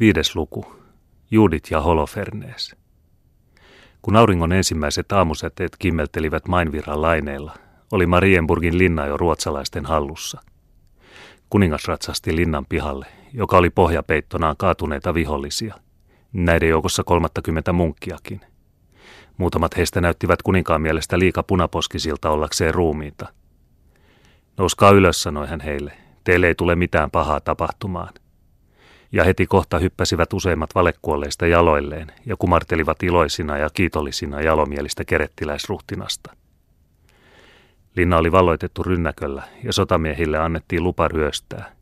Viides luku. Judit ja Holofernes. Kun auringon ensimmäiset aamusäteet kimmeltelivät Mainvirran laineilla, oli Marienburgin linna jo ruotsalaisten hallussa. Kuningas ratsasti linnan pihalle, joka oli pohjapeittonaan kaatuneita vihollisia. Näiden joukossa 30 munkkiakin. Muutamat heistä näyttivät kuninkaan mielestä liika punaposkisilta ollakseen ruumiita. Nouskaa ylös, sanoi hän heille. Teille ei tule mitään pahaa tapahtumaan ja heti kohta hyppäsivät useimmat valekuolleista jaloilleen ja kumartelivat iloisina ja kiitollisina jalomielistä kerettiläisruhtinasta. Linna oli valloitettu rynnäköllä ja sotamiehille annettiin lupa ryöstää.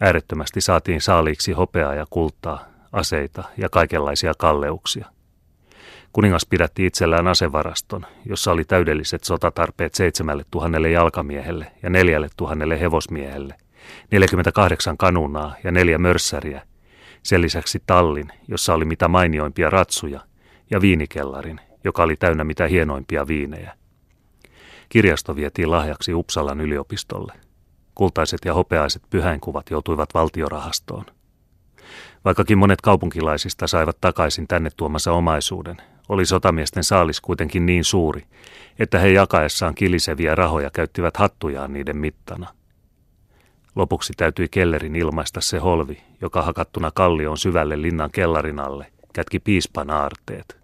Äärettömästi saatiin saaliiksi hopeaa ja kultaa, aseita ja kaikenlaisia kalleuksia. Kuningas pidätti itsellään asevaraston, jossa oli täydelliset sotatarpeet seitsemälle tuhannelle jalkamiehelle ja neljälle tuhannelle hevosmiehelle – 48 kanunaa ja neljä mörssäriä, sen lisäksi tallin, jossa oli mitä mainioimpia ratsuja, ja viinikellarin, joka oli täynnä mitä hienoimpia viinejä. Kirjasto vietiin lahjaksi Uppsalan yliopistolle. Kultaiset ja hopeaiset pyhäinkuvat joutuivat valtiorahastoon. Vaikkakin monet kaupunkilaisista saivat takaisin tänne tuomassa omaisuuden, oli sotamiesten saalis kuitenkin niin suuri, että he jakaessaan kiliseviä rahoja käyttivät hattujaan niiden mittana. Lopuksi täytyi kellerin ilmaista se holvi, joka hakattuna kallioon syvälle linnan kellarin alle kätki piispan aarteet.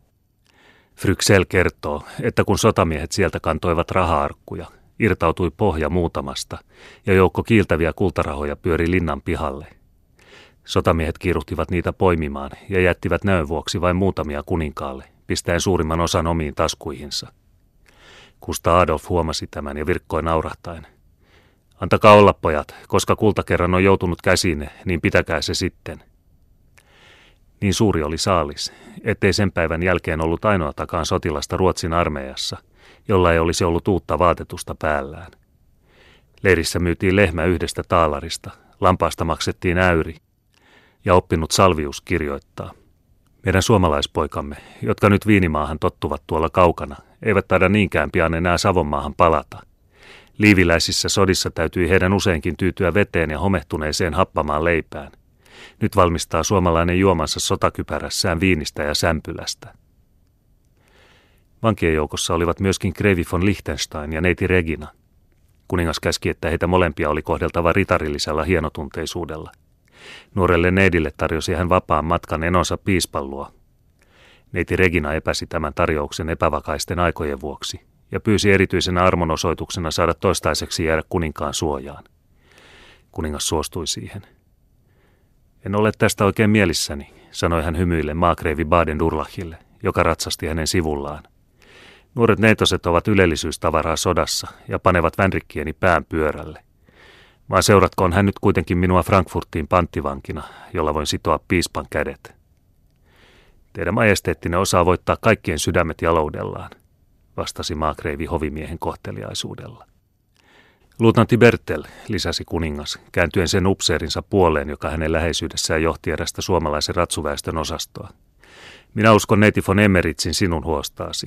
Fryksel kertoo, että kun sotamiehet sieltä kantoivat rahaarkkuja, irtautui pohja muutamasta ja joukko kiiltäviä kultarahoja pyöri linnan pihalle. Sotamiehet kiiruhtivat niitä poimimaan ja jättivät näön vuoksi vain muutamia kuninkaalle, pistäen suurimman osan omiin taskuihinsa. Kusta Adolf huomasi tämän ja virkkoi naurahtaen. Antakaa olla pojat, koska kulta kerran on joutunut käsiin, niin pitäkää se sitten. Niin suuri oli saalis, ettei sen päivän jälkeen ollut ainoatakaan sotilasta Ruotsin armeijassa, jolla ei olisi ollut uutta vaatetusta päällään. Leirissä myytiin lehmä yhdestä taalarista, lampaasta maksettiin äyri, ja oppinut Salvius kirjoittaa. Meidän suomalaispoikamme, jotka nyt viinimaahan tottuvat tuolla kaukana, eivät taida niinkään pian enää Savonmaahan palata – Liiviläisissä sodissa täytyi heidän useinkin tyytyä veteen ja homehtuneeseen happamaan leipään. Nyt valmistaa suomalainen juomansa sotakypärässään viinistä ja sämpylästä. Vankien joukossa olivat myöskin Krevi von Liechtenstein ja neiti Regina. Kuningas käski, että heitä molempia oli kohdeltava ritarillisella hienotunteisuudella. Nuorelle neidille tarjosi hän vapaan matkan enonsa piispallua. Neiti Regina epäsi tämän tarjouksen epävakaisten aikojen vuoksi – ja pyysi erityisenä armonosoituksena saada toistaiseksi jäädä kuninkaan suojaan. Kuningas suostui siihen. En ole tästä oikein mielissäni, sanoi hän hymyille maakreivi Baden Durlachille, joka ratsasti hänen sivullaan. Nuoret neitoset ovat ylellisyystavaraa sodassa ja panevat vänrikkieni pään pyörälle. Vaan seuratkoon hän nyt kuitenkin minua Frankfurtiin panttivankina, jolla voin sitoa piispan kädet. Teidän majesteettinen osaa voittaa kaikkien sydämet jaloudellaan vastasi maakreivi hovimiehen kohteliaisuudella. Luutnantti Bertel, lisäsi kuningas, kääntyen sen upseerinsa puoleen, joka hänen läheisyydessään johti erästä suomalaisen ratsuväestön osastoa. Minä uskon neiti von Emmeritsin sinun huostaasi.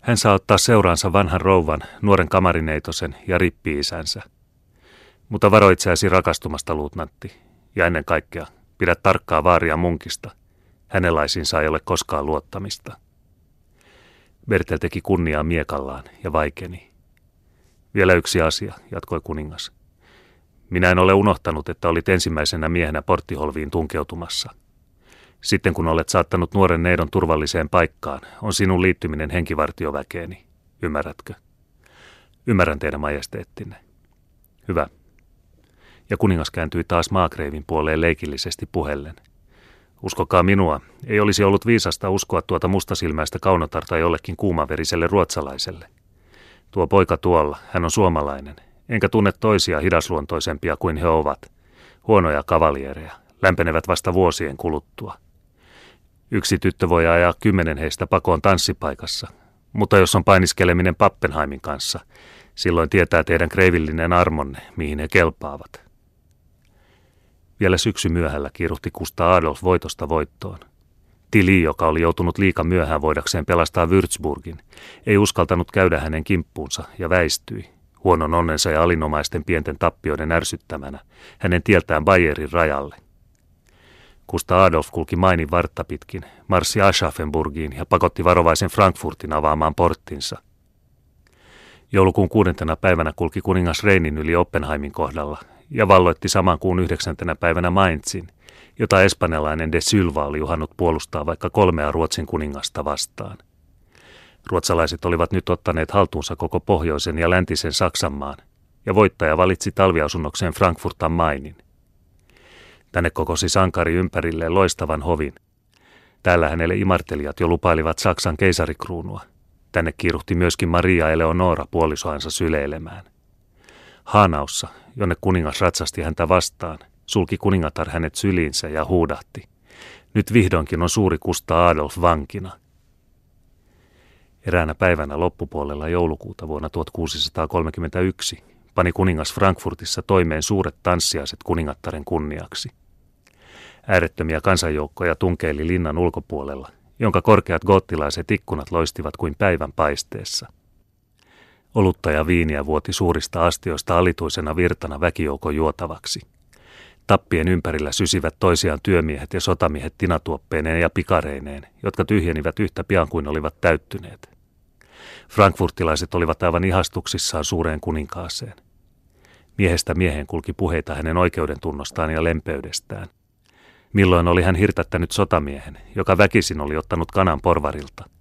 Hän saa ottaa seuraansa vanhan rouvan, nuoren kamarineitosen ja rippi-isänsä. Mutta varo itseäsi rakastumasta, luutnantti, ja ennen kaikkea pidä tarkkaa vaaria munkista. Hänenlaisinsa ei ole koskaan luottamista. Bertel teki kunniaa miekallaan ja vaikeni. Vielä yksi asia, jatkoi kuningas. Minä en ole unohtanut, että olit ensimmäisenä miehenä porttiholviin tunkeutumassa. Sitten kun olet saattanut nuoren neidon turvalliseen paikkaan, on sinun liittyminen henkivartioväkeeni. Ymmärrätkö? Ymmärrän teidän majesteettinne. Hyvä. Ja kuningas kääntyi taas maakreivin puoleen leikillisesti puheellen. Uskokaa minua, ei olisi ollut viisasta uskoa tuota mustasilmäistä kaunotarta jollekin kuumaveriselle ruotsalaiselle. Tuo poika tuolla, hän on suomalainen, enkä tunne toisia hidasluontoisempia kuin he ovat. Huonoja kavaliereja, lämpenevät vasta vuosien kuluttua. Yksi tyttö voi ajaa kymmenen heistä pakoon tanssipaikassa, mutta jos on painiskeleminen Pappenheimin kanssa, silloin tietää teidän kreivillinen armonne, mihin he kelpaavat. Vielä syksy myöhällä kiiruhti Kusta Adolf voitosta voittoon. Tili, joka oli joutunut liika myöhään voidakseen pelastaa Würzburgin, ei uskaltanut käydä hänen kimppuunsa ja väistyi, huonon onnensa ja alinomaisten pienten tappioiden ärsyttämänä, hänen tieltään Bayerin rajalle. Kusta Adolf kulki mainin vartta pitkin, marssi Aschaffenburgiin ja pakotti varovaisen Frankfurtin avaamaan porttinsa. Joulukuun kuudentena päivänä kulki kuningas Reinin yli Oppenheimin kohdalla ja valloitti saman kuun yhdeksäntenä päivänä Mainzin, jota espanjalainen de Sylva oli uhannut puolustaa vaikka kolmea Ruotsin kuningasta vastaan. Ruotsalaiset olivat nyt ottaneet haltuunsa koko pohjoisen ja läntisen Saksanmaan, ja voittaja valitsi talviasunnokseen Frankfurt am Mainin. Tänne kokosi sankari ympärilleen loistavan hovin. Täällä hänelle imartelijat jo lupailivat Saksan keisarikruunua. Tänne kiiruhti myöskin Maria Eleonora puolisoansa syleilemään. Haanaussa, jonne kuningas ratsasti häntä vastaan, sulki kuningatar hänet syliinsä ja huudahti. Nyt vihdoinkin on suuri Kusta Adolf vankina. Eräänä päivänä loppupuolella joulukuuta vuonna 1631 pani kuningas Frankfurtissa toimeen suuret tanssiaiset kuningattaren kunniaksi. Äärettömiä kansanjoukkoja tunkeili linnan ulkopuolella, jonka korkeat gottilaiset ikkunat loistivat kuin päivän paisteessa. Olutta ja viiniä vuoti suurista astioista alituisena virtana väkijoukon juotavaksi. Tappien ympärillä sysivät toisiaan työmiehet ja sotamiehet tinatuoppeineen ja pikareineen, jotka tyhjenivät yhtä pian kuin olivat täyttyneet. Frankfurtilaiset olivat aivan ihastuksissaan suureen kuninkaaseen. Miehestä miehen kulki puheita hänen oikeuden tunnostaan ja lempeydestään. Milloin oli hän hirtättänyt sotamiehen, joka väkisin oli ottanut kanan porvarilta.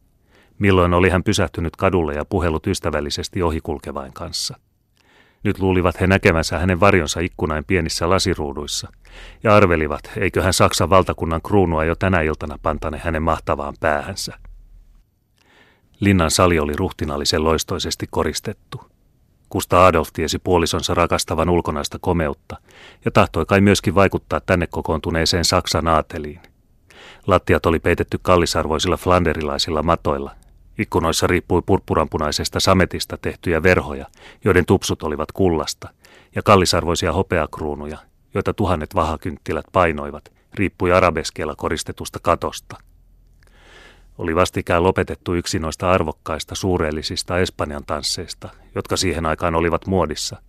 Milloin oli hän pysähtynyt kadulle ja puhellut ystävällisesti ohikulkevain kanssa. Nyt luulivat he näkevänsä hänen varjonsa ikkunain pienissä lasiruuduissa, ja arvelivat, eikö hän Saksan valtakunnan kruunua jo tänä iltana pantane hänen mahtavaan päähänsä. Linnan sali oli ruhtinallisen loistoisesti koristettu. Kusta Adolf tiesi puolisonsa rakastavan ulkonaista komeutta ja tahtoi kai myöskin vaikuttaa tänne kokoontuneeseen Saksan aateliin. Lattiat oli peitetty kallisarvoisilla flanderilaisilla matoilla. Ikkunoissa riippui purppuranpunaisesta sametista tehtyjä verhoja, joiden tupsut olivat kullasta, ja kallisarvoisia hopeakruunuja, joita tuhannet vahakynttilät painoivat, riippui arabeskeella koristetusta katosta. Oli vastikään lopetettu yksi noista arvokkaista suureellisista Espanjan tansseista, jotka siihen aikaan olivat muodissa,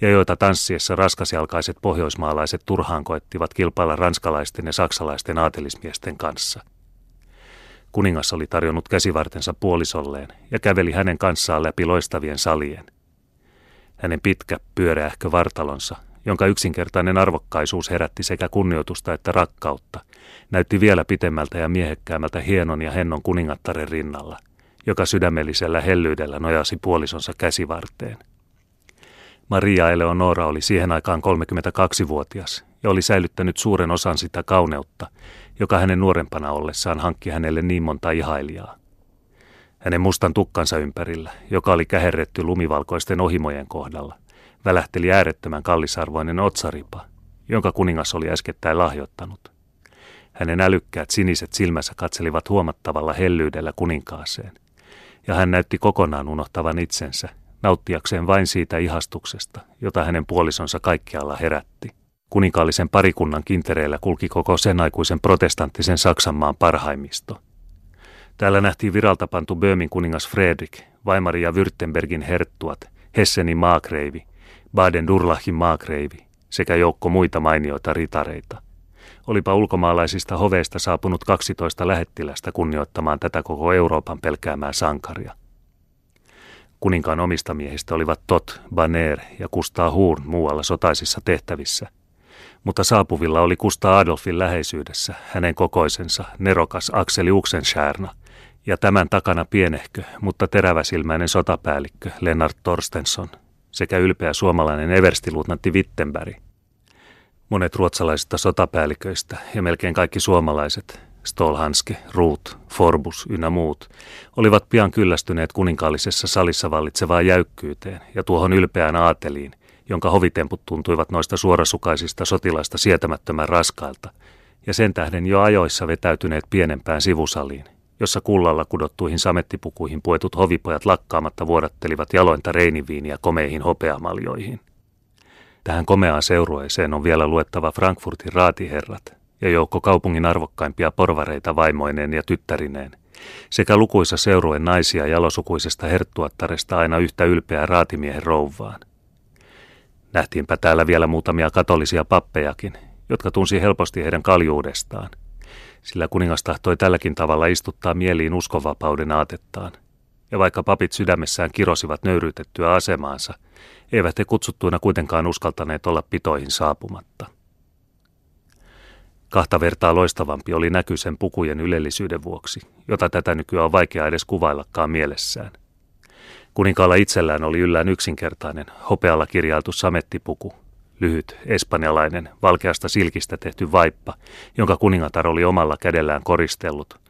ja joita tanssiessa raskasjalkaiset pohjoismaalaiset turhaan koettivat kilpailla ranskalaisten ja saksalaisten aatelismiesten kanssa. Kuningas oli tarjonnut käsivartensa puolisolleen ja käveli hänen kanssaan läpi loistavien salien. Hänen pitkä, pyöreähkö vartalonsa jonka yksinkertainen arvokkaisuus herätti sekä kunnioitusta että rakkautta, näytti vielä pitemmältä ja miehekkäämältä hienon ja hennon kuningattaren rinnalla, joka sydämellisellä hellyydellä nojasi puolisonsa käsivarteen. Maria Eleonora oli siihen aikaan 32-vuotias ja oli säilyttänyt suuren osan sitä kauneutta, joka hänen nuorempana ollessaan hankki hänelle niin monta ihailijaa. Hänen mustan tukkansa ympärillä, joka oli käherretty lumivalkoisten ohimojen kohdalla, välähteli äärettömän kallisarvoinen otsaripa, jonka kuningas oli äskettäin lahjoittanut. Hänen älykkäät siniset silmänsä katselivat huomattavalla hellyydellä kuninkaaseen, ja hän näytti kokonaan unohtavan itsensä, nauttiakseen vain siitä ihastuksesta, jota hänen puolisonsa kaikkialla herätti. Kuninkaallisen parikunnan kintereillä kulki koko sen aikuisen protestanttisen Saksanmaan parhaimmisto. Täällä nähtiin viralta pantu Böömin kuningas Fredrik, Weimarin ja Württembergin herttuat, Hessenin maakreivi Baden-Durlachin maakreivi sekä joukko muita mainioita ritareita. Olipa ulkomaalaisista hoveista saapunut 12 lähettilästä kunnioittamaan tätä koko Euroopan pelkäämää sankaria. Kuninkaan omista miehistä olivat Tot, Baner ja Kustaa Huurn muualla sotaisissa tehtävissä, mutta saapuvilla oli Kustaa Adolfin läheisyydessä hänen kokoisensa nerokas Akseli Uksenschärna ja tämän takana pienehkö, mutta teräväsilmäinen sotapäällikkö Lennart Torstensson – sekä ylpeä suomalainen everstiluutnantti Wittenberg. Monet ruotsalaisista sotapäälliköistä ja melkein kaikki suomalaiset, Stolhanske, Ruut, Forbus ynnä muut, olivat pian kyllästyneet kuninkaallisessa salissa vallitsevaan jäykkyyteen ja tuohon ylpeään aateliin, jonka hovitemput tuntuivat noista suorasukaisista sotilaista sietämättömän raskailta, ja sen tähden jo ajoissa vetäytyneet pienempään sivusaliin, jossa kullalla kudottuihin samettipukuihin puetut hovipojat lakkaamatta vuodattelivat jalointa reiniviiniä komeihin hopeamaljoihin. Tähän komeaan seurueeseen on vielä luettava Frankfurtin raatiherrat ja joukko kaupungin arvokkaimpia porvareita vaimoineen ja tyttärineen, sekä lukuisa seurue naisia jalosukuisesta herttuattaresta aina yhtä ylpeää raatimiehen rouvaan. Nähtiinpä täällä vielä muutamia katolisia pappejakin, jotka tunsi helposti heidän kaljuudestaan, sillä kuningas tahtoi tälläkin tavalla istuttaa mieliin uskonvapauden aatettaan. Ja vaikka papit sydämessään kirosivat nöyryytettyä asemaansa, eivät he kutsuttuina kuitenkaan uskaltaneet olla pitoihin saapumatta. Kahta vertaa loistavampi oli näky sen pukujen ylellisyyden vuoksi, jota tätä nykyään on vaikea edes kuvaillakaan mielessään. Kuninkaalla itsellään oli yllään yksinkertainen, hopealla kirjailtu samettipuku, lyhyt, espanjalainen, valkeasta silkistä tehty vaippa, jonka kuningatar oli omalla kädellään koristellut.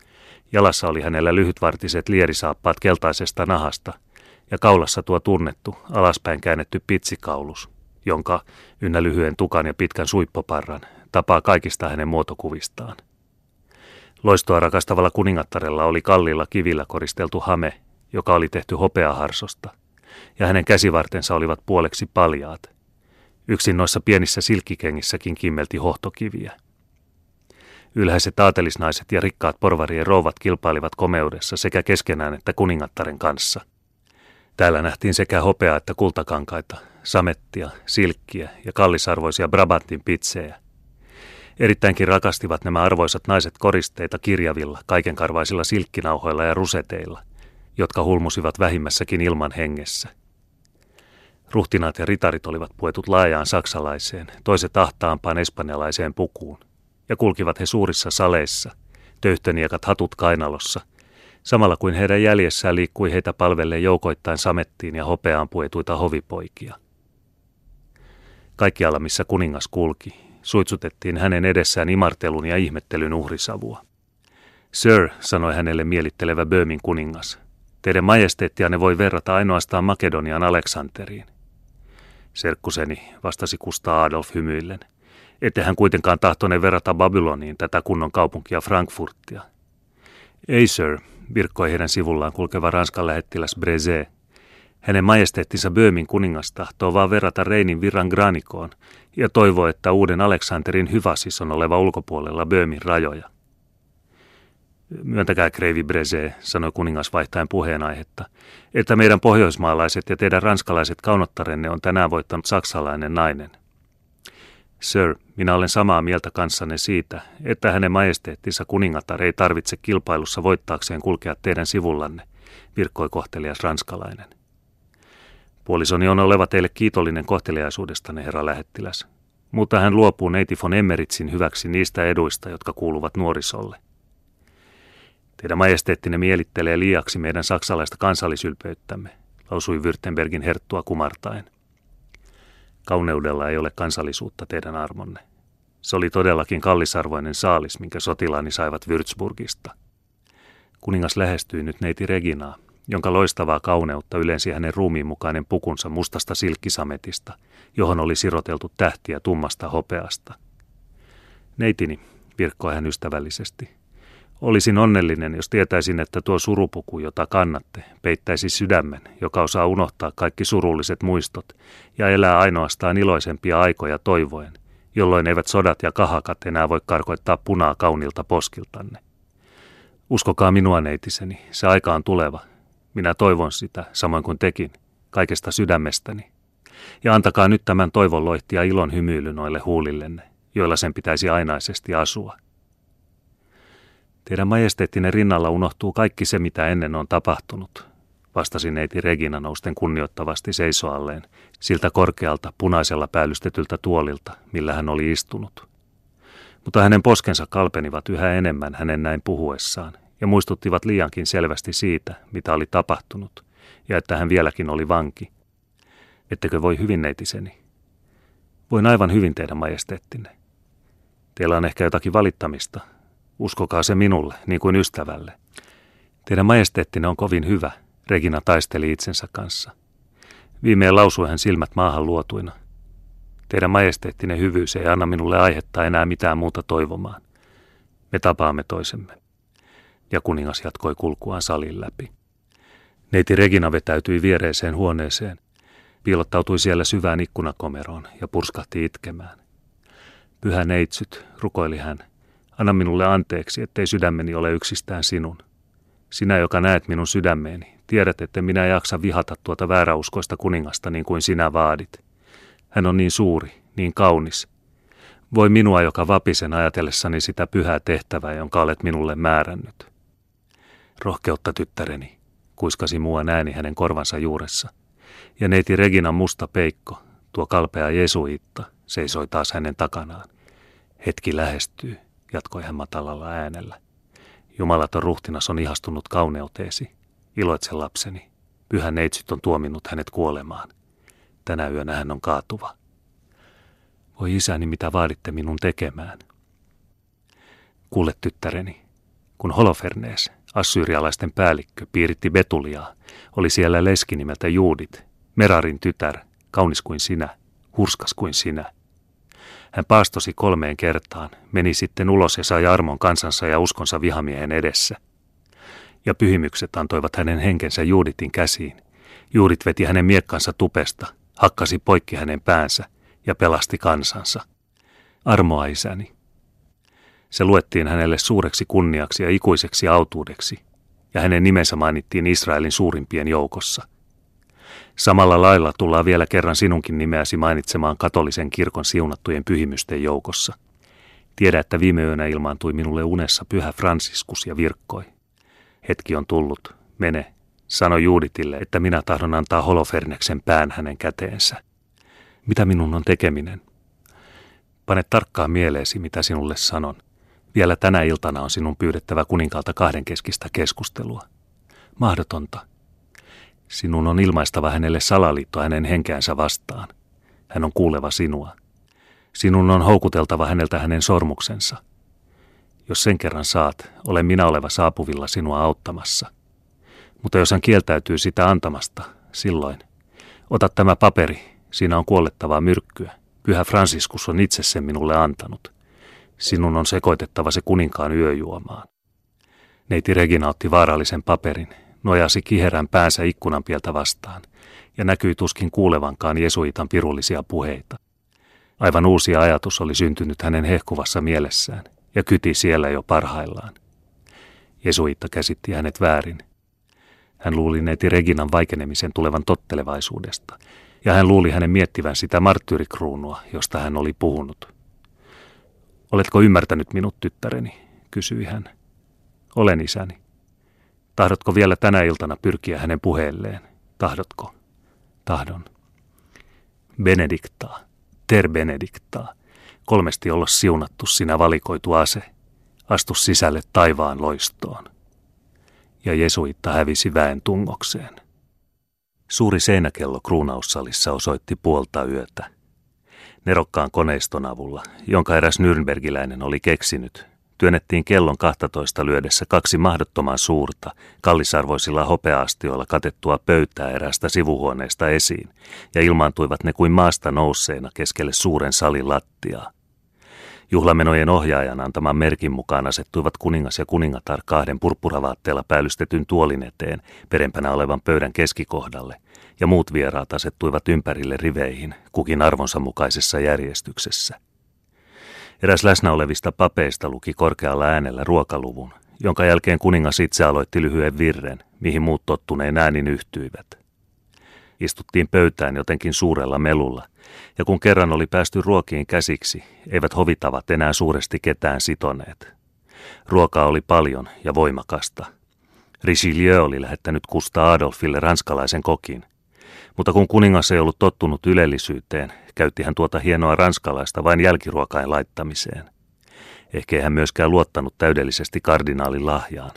Jalassa oli hänellä lyhytvartiset lierisaappaat keltaisesta nahasta ja kaulassa tuo tunnettu, alaspäin käännetty pitsikaulus, jonka ynnä lyhyen tukan ja pitkän suippoparran tapaa kaikista hänen muotokuvistaan. Loistoa rakastavalla kuningattarella oli kallilla kivillä koristeltu hame, joka oli tehty hopeaharsosta, ja hänen käsivartensa olivat puoleksi paljaat. Yksin noissa pienissä silkkikengissäkin kimmelti hohtokiviä. Ylhäiset aatelisnaiset ja rikkaat porvarien rouvat kilpailivat komeudessa sekä keskenään että kuningattaren kanssa. Täällä nähtiin sekä hopeaa että kultakankaita, samettia, silkkiä ja kallisarvoisia Brabantin pitsejä, Erittäinkin rakastivat nämä arvoisat naiset koristeita kirjavilla, kaikenkarvaisilla silkkinauhoilla ja ruseteilla, jotka hulmusivat vähimmässäkin ilman hengessä. Ruhtinaat ja ritarit olivat puetut laajaan saksalaiseen, toiset ahtaampaan espanjalaiseen pukuun, ja kulkivat he suurissa saleissa, töyhtöniekat hatut kainalossa, samalla kuin heidän jäljessään liikkui heitä palvelleen joukoittain samettiin ja hopeaan puetuita hovipoikia. Kaikkialla, missä kuningas kulki, suitsutettiin hänen edessään imartelun ja ihmettelyn uhrisavua. Sir, sanoi hänelle mielittelevä Böömin kuningas, teidän majesteettianne voi verrata ainoastaan Makedonian Aleksanteriin. Serkkuseni, vastasi Kusta Adolf hymyillen. hän kuitenkaan tahtone verrata Babyloniin tätä kunnon kaupunkia Frankfurtia. Ei, sir, virkkoi heidän sivullaan kulkeva Ranskan lähettiläs Breze. Hänen majesteettinsa Böömin kuningas tahtoo vaan verrata Reinin virran granikoon ja toivoo, että uuden Aleksanterin hyväsis on oleva ulkopuolella Böömin rajoja. Myöntäkää Kreivi Breze, sanoi kuningas vaihtaen puheenaihetta, että meidän pohjoismaalaiset ja teidän ranskalaiset kaunottarenne on tänään voittanut saksalainen nainen. Sir, minä olen samaa mieltä kanssanne siitä, että hänen majesteettinsa kuningatar ei tarvitse kilpailussa voittaakseen kulkea teidän sivullanne, virkkoi kohtelias ranskalainen. Puolisoni on oleva teille kiitollinen kohteliaisuudestanne, herra lähettiläs, mutta hän luopuu neiti von Emmeritsin hyväksi niistä eduista, jotka kuuluvat nuorisolle. Teidän majesteettinne mielittelee liiaksi meidän saksalaista kansallisylpeyttämme, lausui Württembergin herttua kumartaen. Kauneudella ei ole kansallisuutta teidän armonne. Se oli todellakin kallisarvoinen saalis, minkä sotilaani saivat Würzburgista. Kuningas lähestyi nyt neiti Reginaa, jonka loistavaa kauneutta ylensi hänen ruumiin mukainen pukunsa mustasta silkkisametista, johon oli siroteltu tähtiä tummasta hopeasta. Neitini, virkkoi hän ystävällisesti. Olisin onnellinen, jos tietäisin, että tuo surupuku, jota kannatte, peittäisi sydämen, joka osaa unohtaa kaikki surulliset muistot ja elää ainoastaan iloisempia aikoja toivoen, jolloin eivät sodat ja kahakat enää voi karkoittaa punaa kaunilta poskiltanne. Uskokaa minua, neitiseni, se aika on tuleva, minä toivon sitä, samoin kuin tekin, kaikesta sydämestäni. Ja antakaa nyt tämän toivon loihtia ilon hymyily noille huulillenne, joilla sen pitäisi ainaisesti asua. Teidän majesteettinen rinnalla unohtuu kaikki se, mitä ennen on tapahtunut, vastasi neiti Regina nousten kunnioittavasti seisoalleen, siltä korkealta punaisella päällystetyltä tuolilta, millä hän oli istunut. Mutta hänen poskensa kalpenivat yhä enemmän hänen näin puhuessaan, ja muistuttivat liiankin selvästi siitä, mitä oli tapahtunut, ja että hän vieläkin oli vanki. Ettekö voi hyvin, neitiseni? Voin aivan hyvin teidän majesteettinne. Teillä on ehkä jotakin valittamista. Uskokaa se minulle, niin kuin ystävälle. Teidän majesteettinne on kovin hyvä, Regina taisteli itsensä kanssa. Viimein lausui hän silmät maahan luotuina. Teidän majesteettinen hyvyys ei anna minulle aihetta enää mitään muuta toivomaan. Me tapaamme toisemme ja kuningas jatkoi kulkuaan salin läpi. Neiti Regina vetäytyi viereiseen huoneeseen, piilottautui siellä syvään ikkunakomeroon ja purskahti itkemään. Pyhä neitsyt, rukoili hän, anna minulle anteeksi, ettei sydämeni ole yksistään sinun. Sinä, joka näet minun sydämeeni, tiedät, että minä jaksa vihata tuota vääräuskoista kuningasta niin kuin sinä vaadit. Hän on niin suuri, niin kaunis. Voi minua, joka vapisen ajatellessani sitä pyhää tehtävää, jonka olet minulle määrännyt. Rohkeutta, tyttäreni, kuiskasi mua ääni hänen korvansa juuressa. Ja neiti Reginan musta peikko, tuo kalpea jesuitta, seisoi taas hänen takanaan. Hetki lähestyy, jatkoi hän matalalla äänellä. Jumalaton ruhtinas on ihastunut kauneuteesi. Iloitse lapseni. Pyhä neitsyt on tuominnut hänet kuolemaan. Tänä yönä hän on kaatuva. Voi isäni, mitä vaaditte minun tekemään? Kuule tyttäreni, kun Holofernees, assyrialaisten päällikkö, piiritti Betuliaa, oli siellä leski nimeltä Juudit, Merarin tytär, kaunis kuin sinä, hurskas kuin sinä. Hän paastosi kolmeen kertaan, meni sitten ulos ja sai armon kansansa ja uskonsa vihamiehen edessä. Ja pyhimykset antoivat hänen henkensä Juuditin käsiin. Juudit veti hänen miekkansa tupesta, hakkasi poikki hänen päänsä ja pelasti kansansa. Armoa isäni. Se luettiin hänelle suureksi kunniaksi ja ikuiseksi autuudeksi, ja hänen nimensä mainittiin Israelin suurimpien joukossa – Samalla lailla tullaan vielä kerran sinunkin nimeäsi mainitsemaan katolisen kirkon siunattujen pyhimysten joukossa. Tiedä, että viime yönä ilmaantui minulle unessa pyhä Franciscus ja virkkoi. Hetki on tullut, mene, sano Juuditille, että minä tahdon antaa Holoferneksen pään hänen käteensä. Mitä minun on tekeminen? Pane tarkkaan mieleesi, mitä sinulle sanon. Vielä tänä iltana on sinun pyydettävä kuninkaalta kahdenkeskistä keskustelua. Mahdotonta. Sinun on ilmaistava hänelle salaliitto hänen henkeänsä vastaan. Hän on kuuleva sinua. Sinun on houkuteltava häneltä hänen sormuksensa. Jos sen kerran saat, olen minä oleva saapuvilla sinua auttamassa. Mutta jos hän kieltäytyy sitä antamasta, silloin, ota tämä paperi, siinä on kuollettavaa myrkkyä. Pyhä Franciscus on itse sen minulle antanut. Sinun on sekoitettava se kuninkaan yöjuomaan. Neiti Regina otti vaarallisen paperin nojasi kiherän päänsä ikkunan pieltä vastaan ja näkyi tuskin kuulevankaan Jesuitan pirullisia puheita. Aivan uusi ajatus oli syntynyt hänen hehkuvassa mielessään ja kyti siellä jo parhaillaan. Jesuitta käsitti hänet väärin. Hän luuli neiti Reginan vaikenemisen tulevan tottelevaisuudesta, ja hän luuli hänen miettivän sitä marttyyrikruunua, josta hän oli puhunut. Oletko ymmärtänyt minut, tyttäreni? kysyi hän. Olen isäni. Tahdotko vielä tänä iltana pyrkiä hänen puheelleen? Tahdotko? Tahdon. Benediktaa, ter benediktaa, kolmesti olla siunattu sinä valikoitu ase, astu sisälle taivaan loistoon. Ja Jesuitta hävisi väen tungokseen. Suuri seinäkello kruunaussalissa osoitti puolta yötä. Nerokkaan koneiston avulla, jonka eräs Nürnbergiläinen oli keksinyt, työnnettiin kellon 12 lyödessä kaksi mahdottoman suurta, kallisarvoisilla hopeaastioilla katettua pöytää erästä sivuhuoneesta esiin, ja ilmaantuivat ne kuin maasta nousseena keskelle suuren salin lattiaa. Juhlamenojen ohjaajan antaman merkin mukaan asettuivat kuningas ja kuningatar kahden purppuravaatteella päällystetyn tuolin eteen perempänä olevan pöydän keskikohdalle, ja muut vieraat asettuivat ympärille riveihin, kukin arvonsa mukaisessa järjestyksessä. Eräs läsnä olevista papeista luki korkealla äänellä ruokaluvun, jonka jälkeen kuningas itse aloitti lyhyen virren, mihin muut tottuneen äänin yhtyivät. Istuttiin pöytään jotenkin suurella melulla, ja kun kerran oli päästy ruokiin käsiksi, eivät hovitavat enää suuresti ketään sitoneet. Ruokaa oli paljon ja voimakasta. Richelieu oli lähettänyt Kusta Adolfille ranskalaisen kokin – mutta kun kuningas ei ollut tottunut ylellisyyteen, käytti hän tuota hienoa ranskalaista vain jälkiruokain laittamiseen. Ehkä ei hän myöskään luottanut täydellisesti kardinaalin lahjaan.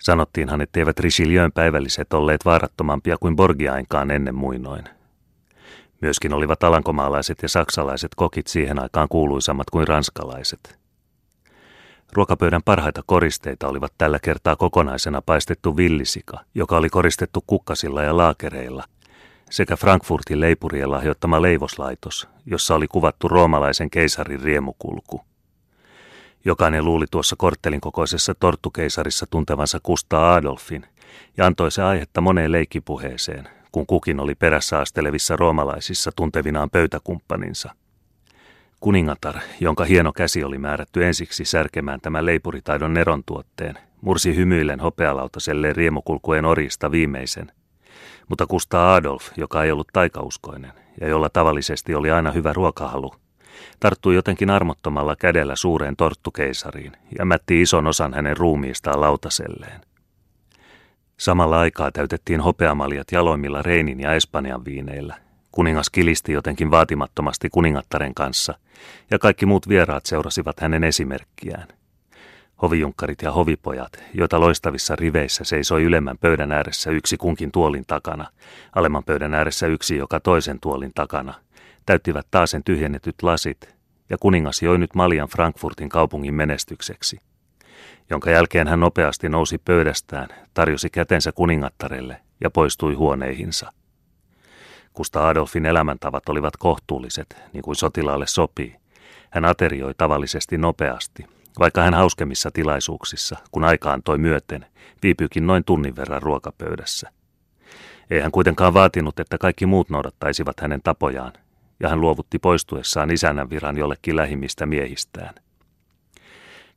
Sanottiinhan, etteivät Richelieun päivälliset olleet vaarattomampia kuin Borgiainkaan ennen muinoin. Myöskin olivat alankomaalaiset ja saksalaiset kokit siihen aikaan kuuluisammat kuin ranskalaiset. Ruokapöydän parhaita koristeita olivat tällä kertaa kokonaisena paistettu villisika, joka oli koristettu kukkasilla ja laakereilla – sekä Frankfurtin leipurien lahjoittama leivoslaitos, jossa oli kuvattu roomalaisen keisarin riemukulku. Jokainen luuli tuossa korttelin kokoisessa torttukeisarissa tuntevansa Kustaa Adolfin ja antoi se aihetta moneen leikkipuheeseen, kun kukin oli perässä astelevissa roomalaisissa tuntevinaan pöytäkumppaninsa. Kuningatar, jonka hieno käsi oli määrätty ensiksi särkemään tämän leipuritaidon nerontuotteen, mursi hymyillen hopealautaselle riemukulkujen orista viimeisen mutta Kustaa Adolf, joka ei ollut taikauskoinen ja jolla tavallisesti oli aina hyvä ruokahalu, tarttui jotenkin armottomalla kädellä suureen torttukeisariin ja mätti ison osan hänen ruumiistaan lautaselleen. Samalla aikaa täytettiin hopeamaljat jaloimmilla Reinin ja Espanjan viineillä. Kuningas kilisti jotenkin vaatimattomasti kuningattaren kanssa, ja kaikki muut vieraat seurasivat hänen esimerkkiään. Hovijunkkarit ja hovipojat, joita loistavissa riveissä seisoi ylemmän pöydän ääressä yksi kunkin tuolin takana, alemman pöydän ääressä yksi joka toisen tuolin takana, täyttivät taasen tyhjennetyt lasit, ja kuningas joi nyt maljan Frankfurtin kaupungin menestykseksi jonka jälkeen hän nopeasti nousi pöydästään, tarjosi kätensä kuningattarelle ja poistui huoneihinsa. Kusta Adolfin elämäntavat olivat kohtuulliset, niin kuin sotilaalle sopii. Hän aterioi tavallisesti nopeasti, vaikka hän hauskemmissa tilaisuuksissa, kun aika antoi myöten, viipyykin noin tunnin verran ruokapöydässä. Ei hän kuitenkaan vaatinut, että kaikki muut noudattaisivat hänen tapojaan, ja hän luovutti poistuessaan isännän viran jollekin lähimmistä miehistään –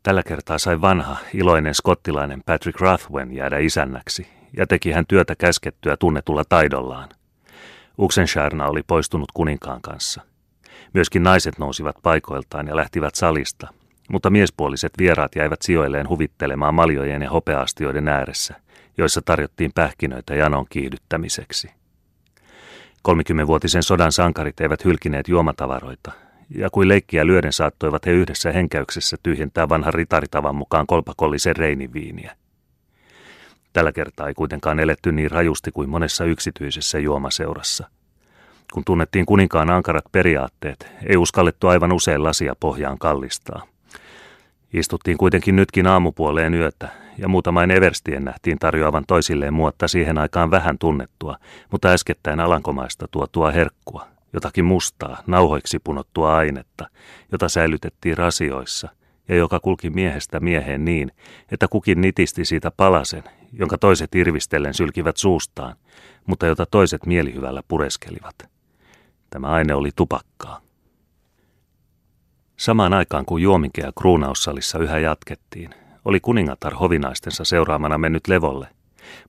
Tällä kertaa sai vanha, iloinen skottilainen Patrick Rathwen jäädä isännäksi, ja teki hän työtä käskettyä tunnetulla taidollaan. Uxenshärna oli poistunut kuninkaan kanssa. Myöskin naiset nousivat paikoiltaan ja lähtivät salista, mutta miespuoliset vieraat jäivät sijoilleen huvittelemaan maljojen ja hopeastioiden ääressä, joissa tarjottiin pähkinöitä janon kiihdyttämiseksi. Kolmikymmenvuotisen sodan sankarit eivät hylkineet juomatavaroita, ja kuin leikkiä lyöden saattoivat he yhdessä henkäyksessä tyhjentää vanhan ritaritavan mukaan kolpakollisen reiniviiniä. Tällä kertaa ei kuitenkaan eletty niin rajusti kuin monessa yksityisessä juomaseurassa. Kun tunnettiin kuninkaan ankarat periaatteet, ei uskallettu aivan usein lasia pohjaan kallistaa. Istuttiin kuitenkin nytkin aamupuoleen yötä, ja muutamain everstien nähtiin tarjoavan toisilleen muotta siihen aikaan vähän tunnettua, mutta äskettäin alankomaista tuotua herkkua, jotakin mustaa, nauhoiksi punottua ainetta, jota säilytettiin rasioissa ja joka kulki miehestä mieheen niin, että kukin nitisti siitä palasen, jonka toiset irvistellen sylkivät suustaan, mutta jota toiset mielihyvällä pureskelivat. Tämä aine oli tupakkaa. Samaan aikaan kuin juominkeä kruunaussalissa yhä jatkettiin, oli kuningatar hovinaistensa seuraamana mennyt levolle,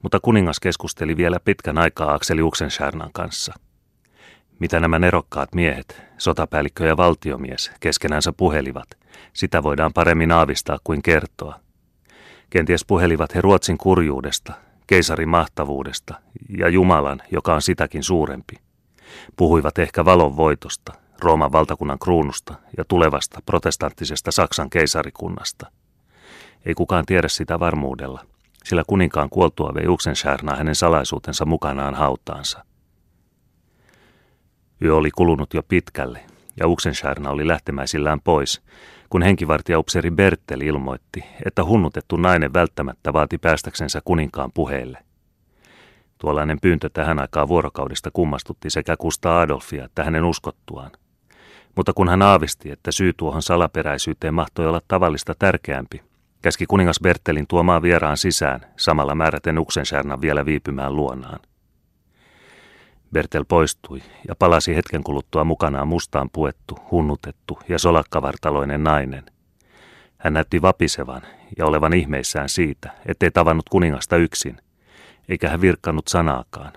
mutta kuningas keskusteli vielä pitkän aikaa Akseli Uxenstiernan kanssa – mitä nämä nerokkaat miehet, sotapäällikkö ja valtiomies, keskenänsä puhelivat, sitä voidaan paremmin aavistaa kuin kertoa. Kenties puhelivat he Ruotsin kurjuudesta, keisarin mahtavuudesta ja Jumalan, joka on sitäkin suurempi. Puhuivat ehkä valon voitosta, Rooman valtakunnan kruunusta ja tulevasta protestanttisesta Saksan keisarikunnasta. Ei kukaan tiedä sitä varmuudella, sillä kuninkaan kuoltua vei Uxenstierna hänen salaisuutensa mukanaan hautaansa – Yö oli kulunut jo pitkälle, ja Uxenstierna oli lähtemäisillään pois, kun henkivartijaupseeri Bertel ilmoitti, että hunnutettu nainen välttämättä vaati päästäksensä kuninkaan puheelle. Tuollainen pyyntö tähän aikaan vuorokaudesta kummastutti sekä Kusta Adolfia että hänen uskottuaan. Mutta kun hän aavisti, että syy tuohon salaperäisyyteen mahtoi olla tavallista tärkeämpi, käski kuningas Bertelin tuomaan vieraan sisään, samalla määräten Uxenstiernan vielä viipymään luonaan. Bertel poistui ja palasi hetken kuluttua mukanaan mustaan puettu, hunnutettu ja solakkavartaloinen nainen. Hän näytti vapisevan ja olevan ihmeissään siitä, ettei tavannut kuningasta yksin, eikä hän virkkannut sanaakaan.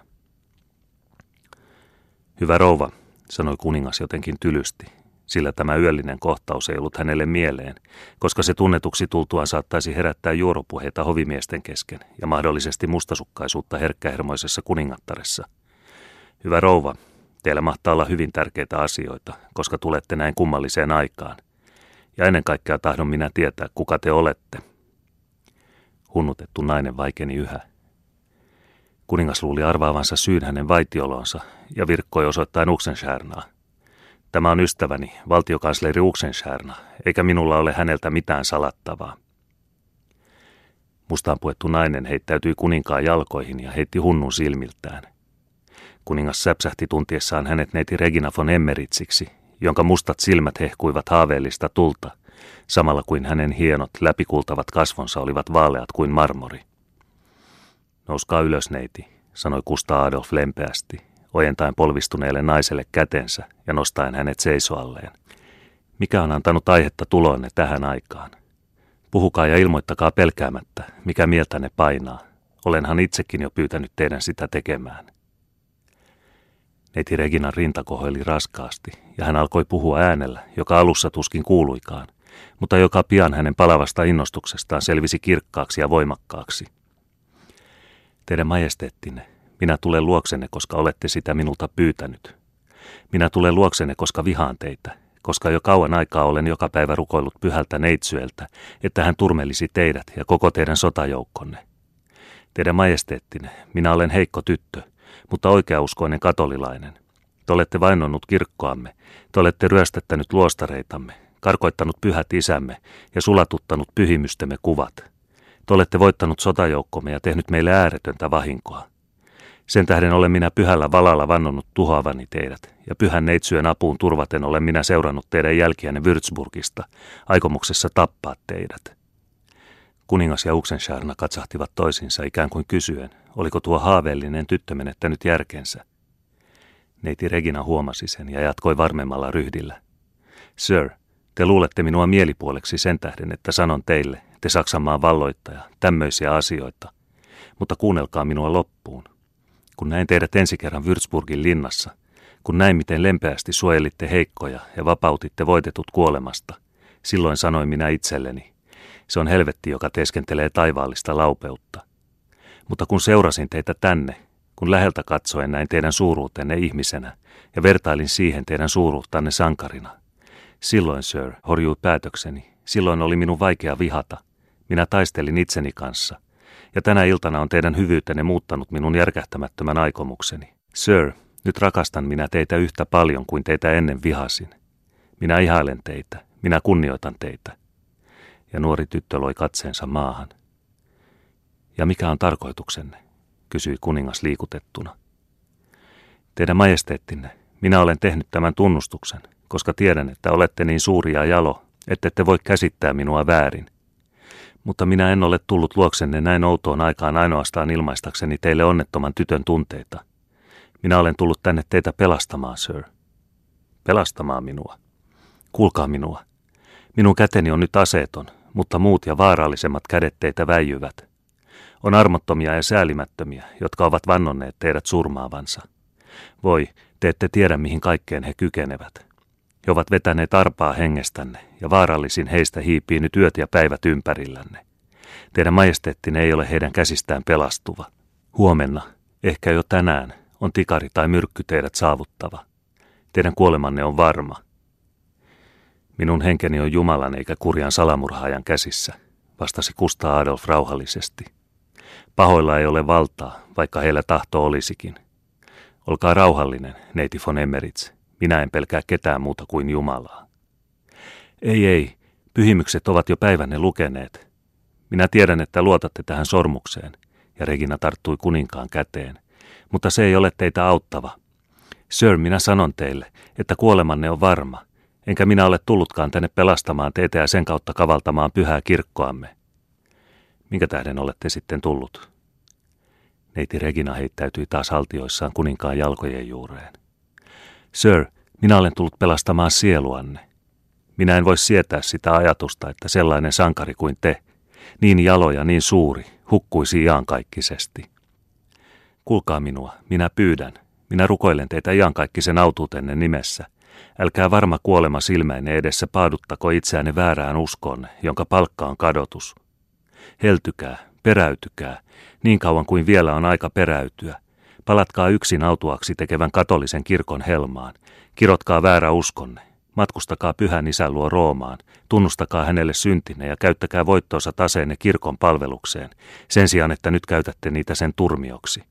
Hyvä rouva, sanoi kuningas jotenkin tylysti, sillä tämä yöllinen kohtaus ei ollut hänelle mieleen, koska se tunnetuksi tultuaan saattaisi herättää juoropuheita hovimiesten kesken ja mahdollisesti mustasukkaisuutta herkkähermoisessa kuningattaressa – Hyvä rouva, teillä mahtaa olla hyvin tärkeitä asioita, koska tulette näin kummalliseen aikaan. Ja ennen kaikkea tahdon minä tietää, kuka te olette. Hunnutettu nainen vaikeni yhä. Kuningas luuli arvaavansa syyn hänen vaitiolonsa ja virkkoi osoittain Uxenstierna. Tämä on ystäväni, valtiokansleri Uxenstierna, eikä minulla ole häneltä mitään salattavaa. Mustaan puettu nainen heittäytyi kuninkaan jalkoihin ja heitti hunnun silmiltään. Kuningas säpsähti tuntiessaan hänet neiti Regina von Emmeritsiksi, jonka mustat silmät hehkuivat haaveellista tulta, samalla kuin hänen hienot läpikultavat kasvonsa olivat vaaleat kuin marmori. Nouskaa ylös, neiti, sanoi Kusta Adolf lempeästi, ojentaen polvistuneelle naiselle kätensä ja nostaen hänet seisoalleen. Mikä on antanut aihetta tuloonne tähän aikaan? Puhukaa ja ilmoittakaa pelkäämättä, mikä mieltänne painaa. Olenhan itsekin jo pyytänyt teidän sitä tekemään. Neiti Reginan rinta kohoili raskaasti, ja hän alkoi puhua äänellä, joka alussa tuskin kuuluikaan, mutta joka pian hänen palavasta innostuksestaan selvisi kirkkaaksi ja voimakkaaksi. Teidän majesteettinne, minä tulen luoksenne, koska olette sitä minulta pyytänyt. Minä tulen luoksenne, koska vihaan teitä, koska jo kauan aikaa olen joka päivä rukoillut pyhältä neitsyeltä, että hän turmelisi teidät ja koko teidän sotajoukkonne. Teidän majesteettinne, minä olen heikko tyttö, mutta oikeauskoinen katolilainen. Te olette vainonnut kirkkoamme, te olette ryöstettänyt luostareitamme, karkoittanut pyhät isämme ja sulatuttanut pyhimystemme kuvat. Te olette voittanut sotajoukkomme ja tehnyt meille ääretöntä vahinkoa. Sen tähden olen minä pyhällä valalla vannonnut tuhoavani teidät, ja pyhän neitsyön apuun turvaten olen minä seurannut teidän jälkiänne Würzburgista, aikomuksessa tappaa teidät. Kuningas ja Uxenscharna katsahtivat toisinsa ikään kuin kysyen, oliko tuo haaveellinen tyttö menettänyt järkensä. Neiti Regina huomasi sen ja jatkoi varmemmalla ryhdillä. Sir, te luulette minua mielipuoleksi sen tähden, että sanon teille, te Saksanmaan valloittaja, tämmöisiä asioita. Mutta kuunnelkaa minua loppuun. Kun näin teidät ensi kerran Würzburgin linnassa, kun näin miten lempeästi suojelitte heikkoja ja vapautitte voitetut kuolemasta, silloin sanoin minä itselleni, se on helvetti, joka teeskentelee taivaallista laupeutta. Mutta kun seurasin teitä tänne, kun läheltä katsoen näin teidän suuruutenne ihmisenä ja vertailin siihen teidän suuruuttanne sankarina, silloin, sir, horjui päätökseni. Silloin oli minun vaikea vihata. Minä taistelin itseni kanssa. Ja tänä iltana on teidän hyvyytenne muuttanut minun järkähtämättömän aikomukseni. Sir, nyt rakastan minä teitä yhtä paljon kuin teitä ennen vihasin. Minä ihailen teitä, minä kunnioitan teitä ja nuori tyttö loi katseensa maahan. Ja mikä on tarkoituksenne? kysyi kuningas liikutettuna. Teidän majesteettinne, minä olen tehnyt tämän tunnustuksen, koska tiedän, että olette niin suuri ja jalo, että ette voi käsittää minua väärin. Mutta minä en ole tullut luoksenne näin outoon aikaan ainoastaan ilmaistakseni teille onnettoman tytön tunteita. Minä olen tullut tänne teitä pelastamaan, sir. Pelastamaan minua. Kuulkaa minua. Minun käteni on nyt aseeton, mutta muut ja vaarallisemmat kädet teitä väijyvät. On armottomia ja säälimättömiä, jotka ovat vannonneet teidät surmaavansa. Voi, te ette tiedä mihin kaikkeen he kykenevät. He ovat vetäneet arpaa hengestänne, ja vaarallisin heistä hiipii nyt yöt ja päivät ympärillänne. Teidän majesteettinne ei ole heidän käsistään pelastuva. Huomenna, ehkä jo tänään, on tikari tai myrkky teidät saavuttava. Teidän kuolemanne on varma. Minun henkeni on Jumalan eikä kurjan salamurhaajan käsissä, vastasi Kusta Adolf rauhallisesti. Pahoilla ei ole valtaa, vaikka heillä tahto olisikin. Olkaa rauhallinen, neiti von Emmerits. Minä en pelkää ketään muuta kuin Jumalaa. Ei, ei. Pyhimykset ovat jo päivänne lukeneet. Minä tiedän, että luotatte tähän sormukseen. Ja Regina tarttui kuninkaan käteen. Mutta se ei ole teitä auttava. Sir, minä sanon teille, että kuolemanne on varma – enkä minä ole tullutkaan tänne pelastamaan teitä ja sen kautta kavaltamaan pyhää kirkkoamme. Minkä tähden olette sitten tullut? Neiti Regina heittäytyi taas haltioissaan kuninkaan jalkojen juureen. Sir, minä olen tullut pelastamaan sieluanne. Minä en voi sietää sitä ajatusta, että sellainen sankari kuin te, niin jalo ja niin suuri, hukkuisi iankaikkisesti. Kuulkaa minua, minä pyydän. Minä rukoilen teitä iankaikkisen autuutenne nimessä. Älkää varma kuolema silmäinen edessä paaduttako itseänne väärään uskoon, jonka palkka on kadotus. Heltykää, peräytykää, niin kauan kuin vielä on aika peräytyä. Palatkaa yksin autuaksi tekevän katolisen kirkon helmaan. Kirotkaa väärä uskonne. Matkustakaa pyhän isän luo Roomaan. Tunnustakaa hänelle syntinne ja käyttäkää voittoonsa taseenne kirkon palvelukseen, sen sijaan että nyt käytätte niitä sen turmioksi.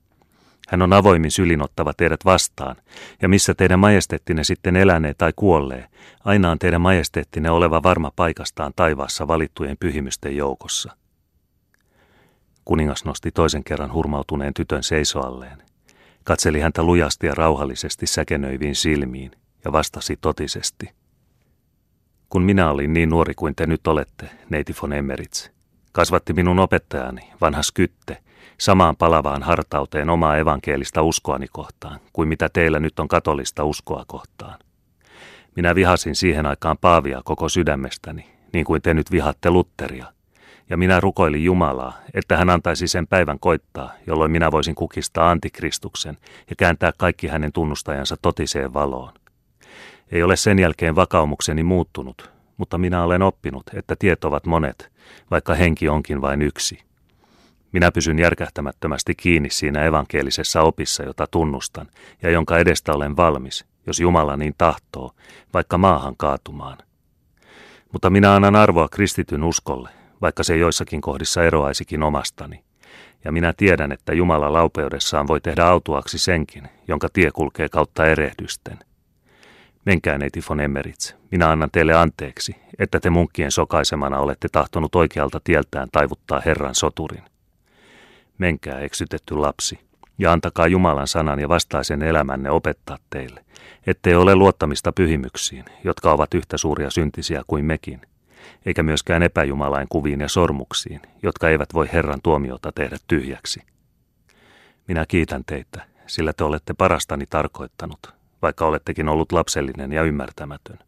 Hän on avoimin sylinottava teidät vastaan, ja missä teidän majesteettinne sitten elänee tai kuollee, aina on teidän majesteettinne oleva varma paikastaan taivaassa valittujen pyhimysten joukossa. Kuningas nosti toisen kerran hurmautuneen tytön seisoalleen, katseli häntä lujasti ja rauhallisesti säkenöiviin silmiin ja vastasi totisesti. Kun minä olin niin nuori kuin te nyt olette, neiti von Emmerits, kasvatti minun opettajani, vanha Skytte, samaan palavaan hartauteen omaa evankelista uskoani kohtaan, kuin mitä teillä nyt on katolista uskoa kohtaan. Minä vihasin siihen aikaan Paavia koko sydämestäni, niin kuin te nyt vihatte Lutteria, Ja minä rukoilin Jumalaa, että hän antaisi sen päivän koittaa, jolloin minä voisin kukistaa antikristuksen ja kääntää kaikki hänen tunnustajansa totiseen valoon. Ei ole sen jälkeen vakaumukseni muuttunut, mutta minä olen oppinut, että tiet ovat monet, vaikka henki onkin vain yksi. Minä pysyn järkähtämättömästi kiinni siinä evankelisessa opissa, jota tunnustan, ja jonka edestä olen valmis, jos Jumala niin tahtoo, vaikka maahan kaatumaan. Mutta minä annan arvoa kristityn uskolle, vaikka se joissakin kohdissa eroaisikin omastani. Ja minä tiedän, että Jumala laupeudessaan voi tehdä autuaksi senkin, jonka tie kulkee kautta erehdysten. Menkää neiti von Emmerits, minä annan teille anteeksi, että te munkkien sokaisemana olette tahtonut oikealta tieltään taivuttaa Herran soturin. Menkää eksytetty lapsi, ja antakaa Jumalan sanan ja vastaisen elämänne opettaa teille, ettei ole luottamista pyhimyksiin, jotka ovat yhtä suuria syntisiä kuin mekin, eikä myöskään epäjumalain kuviin ja sormuksiin, jotka eivät voi Herran tuomiota tehdä tyhjäksi. Minä kiitän teitä, sillä te olette parastani tarkoittanut, vaikka olettekin ollut lapsellinen ja ymmärtämätön.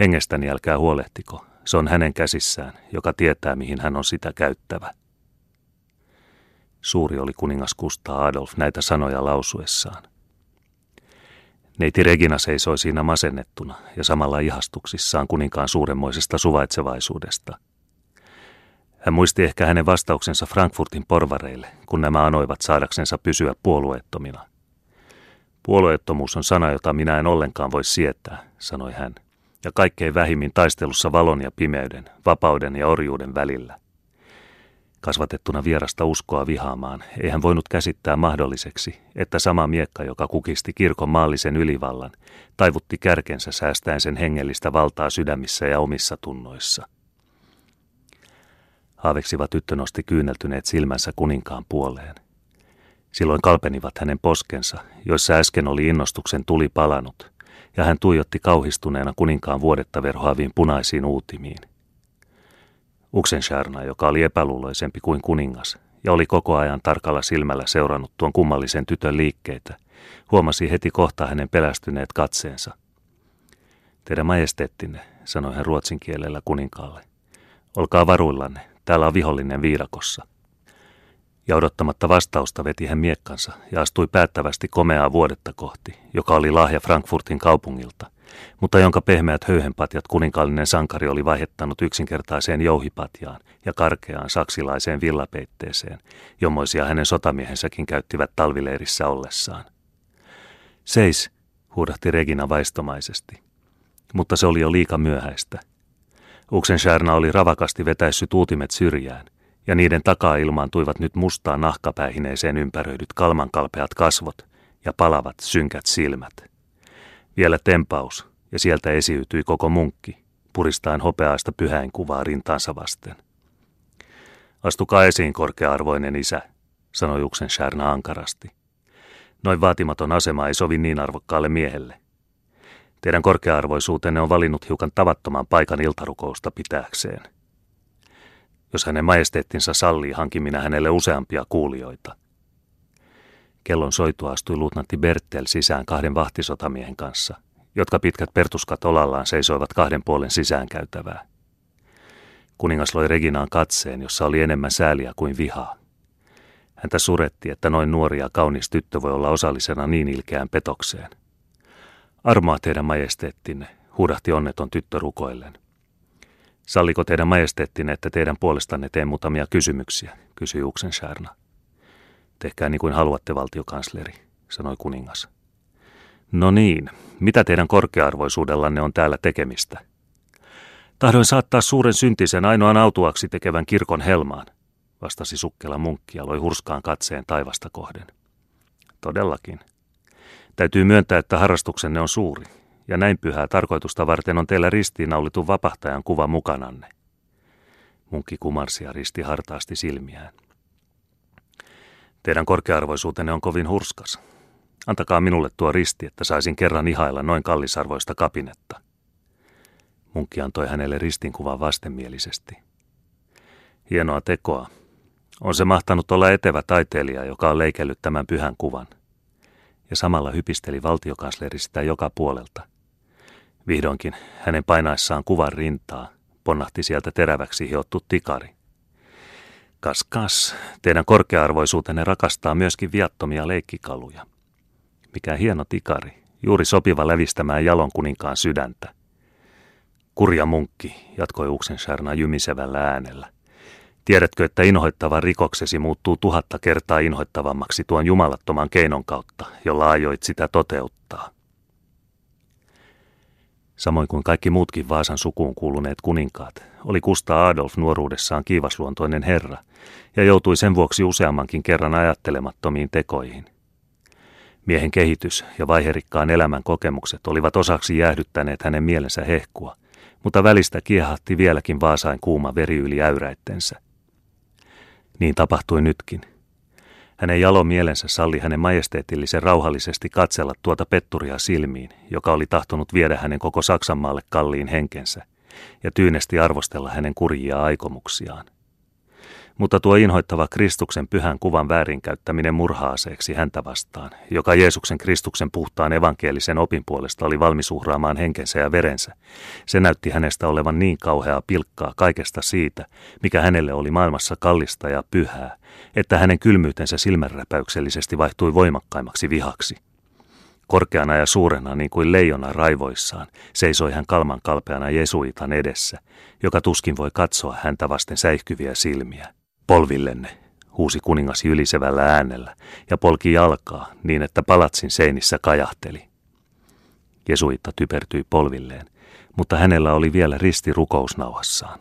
Hengestäni älkää huolehtiko, se on hänen käsissään, joka tietää, mihin hän on sitä käyttävä. Suuri oli kuningas Kustaa Adolf näitä sanoja lausuessaan. Neiti Regina seisoi siinä masennettuna ja samalla ihastuksissaan kuninkaan suuremmoisesta suvaitsevaisuudesta. Hän muisti ehkä hänen vastauksensa Frankfurtin porvareille, kun nämä anoivat saadaksensa pysyä puolueettomina. Puolueettomuus on sana, jota minä en ollenkaan voi sietää, sanoi hän, ja kaikkein vähimmin taistelussa valon ja pimeyden, vapauden ja orjuuden välillä – Kasvatettuna vierasta uskoa vihaamaan, ei hän voinut käsittää mahdolliseksi, että sama miekka, joka kukisti kirkon maallisen ylivallan, taivutti kärkensä säästäen sen hengellistä valtaa sydämissä ja omissa tunnoissa. Haaveksiva tyttö nosti kyyneltyneet silmänsä kuninkaan puoleen. Silloin kalpenivat hänen poskensa, joissa äsken oli innostuksen tuli palanut, ja hän tuijotti kauhistuneena kuninkaan vuodetta verhoaviin punaisiin uutimiin. Uksensharna, joka oli epäluuloisempi kuin kuningas ja oli koko ajan tarkalla silmällä seurannut tuon kummallisen tytön liikkeitä, huomasi heti kohta hänen pelästyneet katseensa. Teidän majesteettinne, sanoi hän ruotsin kielellä kuninkaalle. Olkaa varuillanne, täällä on vihollinen viirakossa. Ja odottamatta vastausta veti hän miekkansa ja astui päättävästi komeaa vuodetta kohti, joka oli lahja Frankfurtin kaupungilta – mutta jonka pehmeät höyhenpatjat kuninkaallinen sankari oli vaihettanut yksinkertaiseen jouhipatjaan ja karkeaan saksilaiseen villapeitteeseen, jommoisia hänen sotamiehensäkin käyttivät talvileirissä ollessaan. Seis, huudahti Regina vaistomaisesti. Mutta se oli jo liika myöhäistä. Uksenshärna oli ravakasti vetäissyt uutimet syrjään, ja niiden takaa ilmaantuivat nyt mustaa nahkapäihineeseen ympäröidyt kalmankalpeat kasvot ja palavat synkät silmät. Vielä tempaus, ja sieltä esiytyi koko munkki, puristaen hopeaista pyhäinkuvaa rintaansa vasten. Astukaa esiin, korkea-arvoinen isä, sanoi Uksen Sharna ankarasti. Noin vaatimaton asema ei sovi niin arvokkaalle miehelle. Teidän korkea-arvoisuutenne on valinnut hiukan tavattoman paikan iltarukousta pitääkseen. Jos hänen majesteettinsa sallii, hankin minä hänelle useampia kuulijoita – Kellon soitua astui luutnantti Bertel sisään kahden vahtisotamiehen kanssa, jotka pitkät pertuskat olallaan seisoivat kahden puolen sisäänkäytävää. Kuningas loi Reginaan katseen, jossa oli enemmän sääliä kuin vihaa. Häntä suretti, että noin nuori ja kaunis tyttö voi olla osallisena niin ilkeään petokseen. Armoa teidän majesteettinne, huudahti onneton tyttö rukoillen. Salliko teidän majesteettinne, että teidän puolestanne teen muutamia kysymyksiä, kysyi Uksenshärna. Tehkää niin kuin haluatte, valtiokansleri, sanoi kuningas. No niin, mitä teidän korkearvoisuudellanne on täällä tekemistä? Tahdoin saattaa suuren syntisen ainoan autuaksi tekevän kirkon helmaan, vastasi sukkela munkki ja loi hurskaan katseen taivasta kohden. Todellakin. Täytyy myöntää, että harrastuksenne on suuri, ja näin pyhää tarkoitusta varten on teillä ristiinnaulitun vapahtajan kuva mukananne. Munkki kumarsi ja risti hartaasti silmiään. Teidän korkearvoisuutenne on kovin hurskas. Antakaa minulle tuo risti, että saisin kerran ihailla noin kallisarvoista kapinetta. Munkki antoi hänelle ristinkuvan vastenmielisesti. Hienoa tekoa. On se mahtanut olla etevä taiteilija, joka on leikellyt tämän pyhän kuvan. Ja samalla hypisteli valtiokansleri sitä joka puolelta. Vihdoinkin hänen painaessaan kuvan rintaa ponnahti sieltä teräväksi hiottu tikari, Kas kas, teidän korkearvoisuutenne rakastaa myöskin viattomia leikkikaluja. Mikä hieno tikari, juuri sopiva lävistämään jalon kuninkaan sydäntä. Kurja munkki, jatkoi Uksenshärna jymisevällä äänellä. Tiedätkö, että inhoittava rikoksesi muuttuu tuhatta kertaa inhoittavammaksi tuon jumalattoman keinon kautta, jolla ajoit sitä toteuttaa? Samoin kuin kaikki muutkin Vaasan sukuun kuuluneet kuninkaat, oli Kusta Adolf nuoruudessaan kiivasluontoinen herra ja joutui sen vuoksi useammankin kerran ajattelemattomiin tekoihin. Miehen kehitys ja vaiherikkaan elämän kokemukset olivat osaksi jäähdyttäneet hänen mielensä hehkua, mutta välistä kiehahti vieläkin Vaasain kuuma veri yli äyräittensä. Niin tapahtui nytkin. Hänen jalo mielensä salli hänen majesteetillisen rauhallisesti katsella tuota petturia silmiin, joka oli tahtonut viedä hänen koko Saksanmaalle kalliin henkensä, ja tyynesti arvostella hänen kurjia aikomuksiaan mutta tuo inhoittava Kristuksen pyhän kuvan väärinkäyttäminen murhaaseeksi häntä vastaan, joka Jeesuksen Kristuksen puhtaan evankelisen opin puolesta oli valmis uhraamaan henkensä ja verensä, se näytti hänestä olevan niin kauheaa pilkkaa kaikesta siitä, mikä hänelle oli maailmassa kallista ja pyhää, että hänen kylmyytensä silmänräpäyksellisesti vaihtui voimakkaimmaksi vihaksi. Korkeana ja suurena niin kuin leijona raivoissaan seisoi hän kalman kalpeana Jesuitan edessä, joka tuskin voi katsoa häntä vasten säihkyviä silmiä. Polvillenne, huusi kuningas ylisevällä äänellä ja polki jalkaa niin, että palatsin seinissä kajahteli. Jesuitta typertyi polvilleen, mutta hänellä oli vielä risti rukousnauhassaan.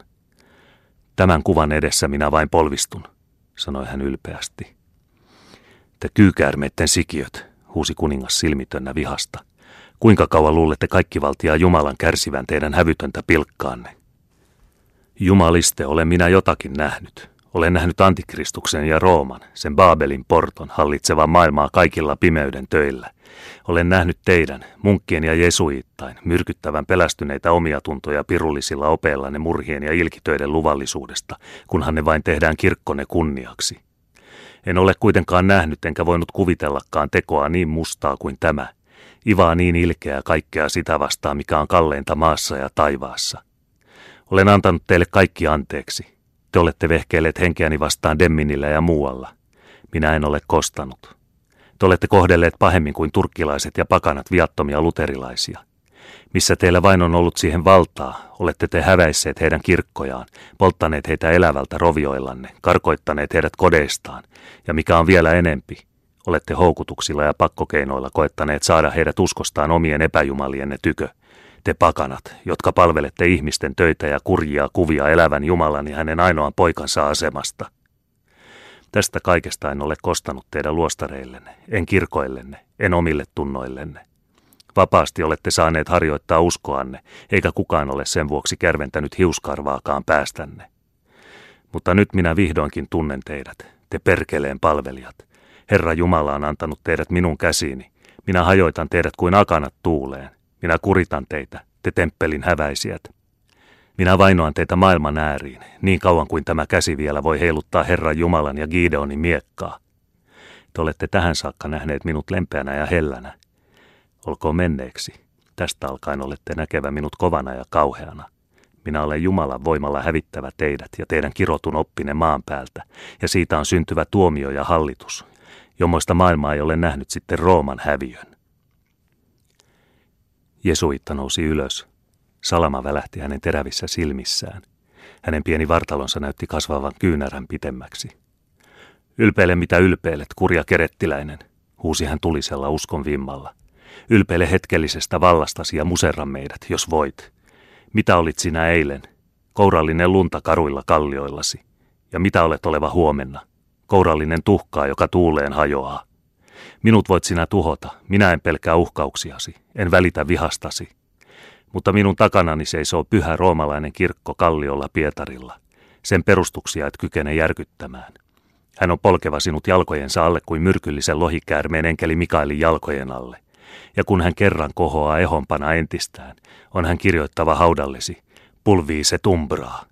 Tämän kuvan edessä minä vain polvistun, sanoi hän ylpeästi. Te kyykäärmeitten sikiöt, huusi kuningas silmitönnä vihasta. Kuinka kauan luulette kaikkivaltia Jumalan kärsivän teidän hävytöntä pilkkaanne? Jumaliste, olen minä jotakin nähnyt, olen nähnyt Antikristuksen ja Rooman, sen Baabelin porton, hallitsevan maailmaa kaikilla pimeyden töillä. Olen nähnyt teidän, munkkien ja jesuittain, myrkyttävän pelästyneitä omia tuntoja pirullisilla opeillanne murhien ja ilkitöiden luvallisuudesta, kunhan ne vain tehdään kirkkonne kunniaksi. En ole kuitenkaan nähnyt enkä voinut kuvitellakaan tekoa niin mustaa kuin tämä, ivaa niin ilkeää kaikkea sitä vastaan, mikä on kalleinta maassa ja taivaassa. Olen antanut teille kaikki anteeksi, te olette vehkeilleet henkeäni vastaan Demminillä ja muualla. Minä en ole kostanut. Te olette kohdelleet pahemmin kuin turkkilaiset ja pakanat viattomia luterilaisia. Missä teillä vain on ollut siihen valtaa, olette te häväisseet heidän kirkkojaan, polttaneet heitä elävältä rovioillanne, karkoittaneet heidät kodeistaan, ja mikä on vielä enempi, olette houkutuksilla ja pakkokeinoilla koettaneet saada heidät uskostaan omien epäjumalienne tykö, te pakanat, jotka palvelette ihmisten töitä ja kurjia kuvia elävän Jumalan ja hänen ainoan poikansa asemasta. Tästä kaikesta en ole kostanut teidän luostareillenne, en kirkoillenne, en omille tunnoillenne. Vapaasti olette saaneet harjoittaa uskoanne, eikä kukaan ole sen vuoksi kärventänyt hiuskarvaakaan päästänne. Mutta nyt minä vihdoinkin tunnen teidät, te perkeleen palvelijat. Herra Jumala on antanut teidät minun käsiini. Minä hajoitan teidät kuin akanat tuuleen. Minä kuritan teitä, te temppelin häväisijät. Minä vainoan teitä maailman ääriin, niin kauan kuin tämä käsi vielä voi heiluttaa Herran Jumalan ja Gideonin miekkaa. Te olette tähän saakka nähneet minut lempeänä ja hellänä. Olkoon menneeksi. Tästä alkaen olette näkevä minut kovana ja kauheana. Minä olen Jumalan voimalla hävittävä teidät ja teidän kirotun oppine maan päältä, ja siitä on syntyvä tuomio ja hallitus, jommoista maailmaa ei ole nähnyt sitten Rooman häviön. Jesuitta nousi ylös. Salama välähti hänen terävissä silmissään. Hänen pieni vartalonsa näytti kasvavan kyynärän pitemmäksi. Ylpeile mitä ylpeilet, kurja kerettiläinen, huusi hän tulisella uskon vimmalla. Ylpeile hetkellisestä vallastasi ja muserra meidät, jos voit. Mitä olit sinä eilen? Kourallinen lunta karuilla kallioillasi. Ja mitä olet oleva huomenna? Kourallinen tuhkaa, joka tuuleen hajoaa. Minut voit sinä tuhota, minä en pelkää uhkauksiasi, en välitä vihastasi. Mutta minun takanani seisoo pyhä roomalainen kirkko Kalliolla Pietarilla. Sen perustuksia et kykene järkyttämään. Hän on polkeva sinut jalkojensa alle kuin myrkyllisen lohikäärmeen enkeli Mikaelin jalkojen alle. Ja kun hän kerran kohoaa ehompana entistään, on hän kirjoittava haudallesi, pulvii se tumbraa.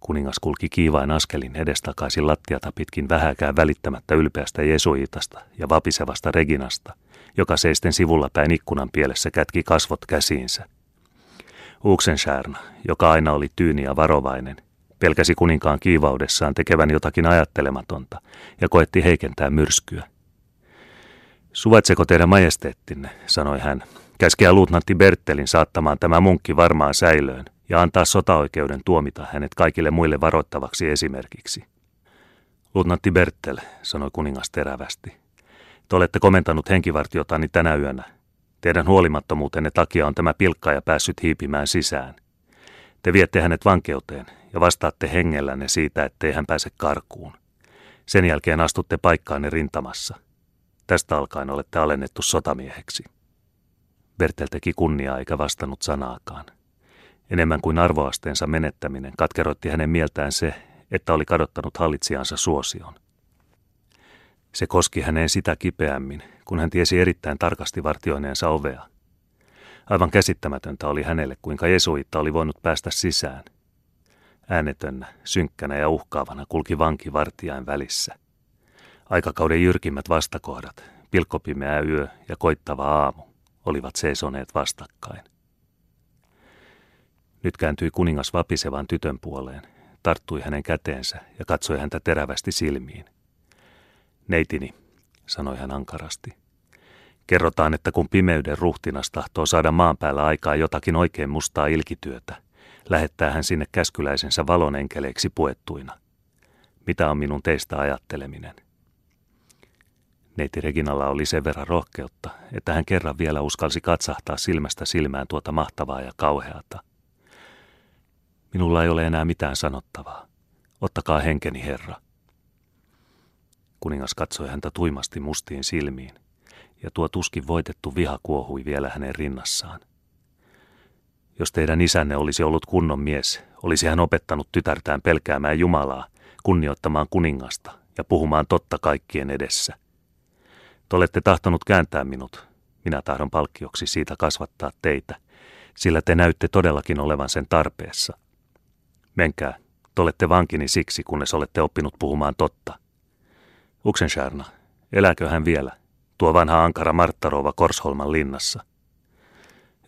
Kuningas kulki kiivain askelin edestakaisin lattiata pitkin vähäkään välittämättä ylpeästä Jesuitasta ja vapisevasta Reginasta, joka seisten sivulla päin ikkunan pielessä kätki kasvot käsiinsä. Uksenshärna, joka aina oli tyyni ja varovainen, Pelkäsi kuninkaan kiivaudessaan tekevän jotakin ajattelematonta ja koetti heikentää myrskyä. Suvaitseko teidän majesteettinne, sanoi hän, käskeä luutnantti Bertelin saattamaan tämä munkki varmaan säilöön ja antaa sotaoikeuden tuomita hänet kaikille muille varoittavaksi esimerkiksi. Luutnantti Bertel, sanoi kuningas terävästi, te olette komentanut henkivartiotani tänä yönä. Teidän huolimattomuutenne takia on tämä pilkkaaja päässyt hiipimään sisään. Te viette hänet vankeuteen ja vastaatte hengellänne siitä, ettei hän pääse karkuun. Sen jälkeen astutte paikkaanne rintamassa. Tästä alkaen olette alennettu sotamieheksi. Bertel teki kunniaa eikä vastannut sanaakaan. Enemmän kuin arvoasteensa menettäminen katkeroitti hänen mieltään se, että oli kadottanut hallitsijansa suosion. Se koski häneen sitä kipeämmin, kun hän tiesi erittäin tarkasti vartioineensa ovea. Aivan käsittämätöntä oli hänelle, kuinka Jesuitta oli voinut päästä sisään. Äänetönnä, synkkänä ja uhkaavana kulki vanki vartijain välissä. Aikakauden jyrkimmät vastakohdat, pilkkopimeä yö ja koittava aamu, olivat seisoneet vastakkain. Nyt kääntyi kuningas vapisevan tytön puoleen, tarttui hänen käteensä ja katsoi häntä terävästi silmiin. Neitini, sanoi hän ankarasti. Kerrotaan, että kun pimeyden ruhtinas tahtoo saada maan päällä aikaa jotakin oikein mustaa ilkityötä, lähettää hän sinne käskyläisensä valon enkeleiksi puettuina. Mitä on minun teistä ajatteleminen? Neiti Reginalla oli sen verran rohkeutta, että hän kerran vielä uskalsi katsahtaa silmästä silmään tuota mahtavaa ja kauheata. Minulla ei ole enää mitään sanottavaa. Ottakaa henkeni, herra. Kuningas katsoi häntä tuimasti mustiin silmiin, ja tuo tuskin voitettu viha kuohui vielä hänen rinnassaan. Jos teidän isänne olisi ollut kunnon mies, olisi hän opettanut tytärtään pelkäämään Jumalaa, kunnioittamaan kuningasta ja puhumaan totta kaikkien edessä. Te olette tahtonut kääntää minut. Minä tahdon palkkioksi siitä kasvattaa teitä, sillä te näytte todellakin olevan sen tarpeessa – Menkää, te olette vankini siksi, kunnes olette oppinut puhumaan totta. Uksenshärna, elääkö hän vielä, tuo vanha ankara Marttarova Korsholman linnassa?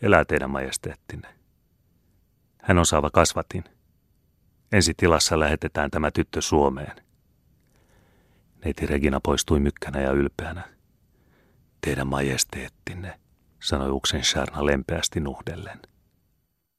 Elää teidän majesteettinne. Hän on saava kasvatin. Ensi tilassa lähetetään tämä tyttö Suomeen. Neiti Regina poistui mykkänä ja ylpeänä. Teidän majesteettinne, sanoi Uksenshärna lempeästi nuhdellen.